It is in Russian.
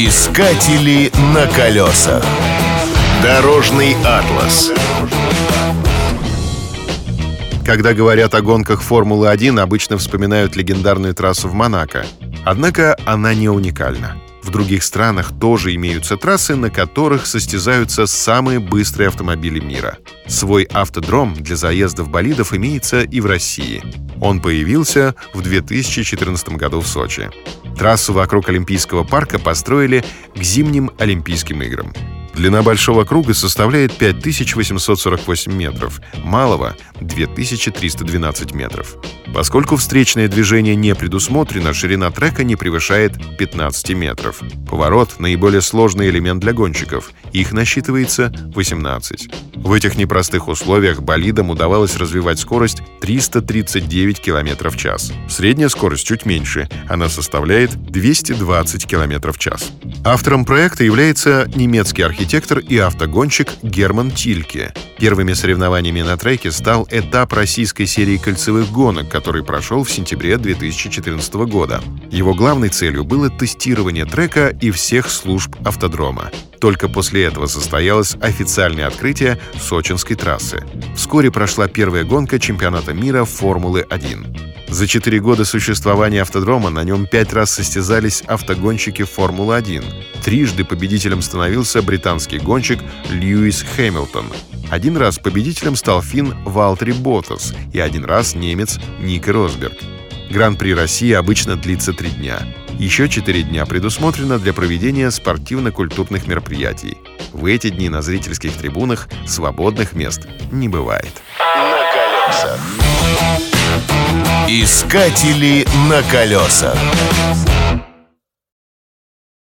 Искатели на колесах. Дорожный атлас. Когда говорят о гонках Формулы-1, обычно вспоминают легендарную трассу в Монако. Однако она не уникальна. В других странах тоже имеются трассы, на которых состязаются самые быстрые автомобили мира. Свой автодром для заездов болидов имеется и в России. Он появился в 2014 году в Сочи. Трассу вокруг Олимпийского парка построили к зимним Олимпийским играм. Длина большого круга составляет 5848 метров, малого — 2312 метров. Поскольку встречное движение не предусмотрено, ширина трека не превышает 15 метров. Поворот — наиболее сложный элемент для гонщиков. Их насчитывается 18. В этих непростых условиях болидам удавалось развивать скорость 339 км в час. Средняя скорость чуть меньше, она составляет 220 км в час. Автором проекта является немецкий архитектор и автогонщик Герман Тильке. Первыми соревнованиями на треке стал этап российской серии кольцевых гонок, который прошел в сентябре 2014 года. Его главной целью было тестирование трека и всех служб автодрома. Только после этого состоялось официальное открытие сочинской трассы. Вскоре прошла первая гонка чемпионата мира Формулы-1. За четыре года существования автодрома на нем пять раз состязались автогонщики Формулы-1. Трижды победителем становился британский гонщик Льюис Хэмилтон. Один раз победителем стал финн Валтери Ботас и один раз немец Ник Росберг. Гран-при России обычно длится три дня. Еще четыре дня предусмотрено для проведения спортивно-культурных мероприятий. В эти дни на зрительских трибунах свободных мест не бывает. На колесах. Искатели на колесах.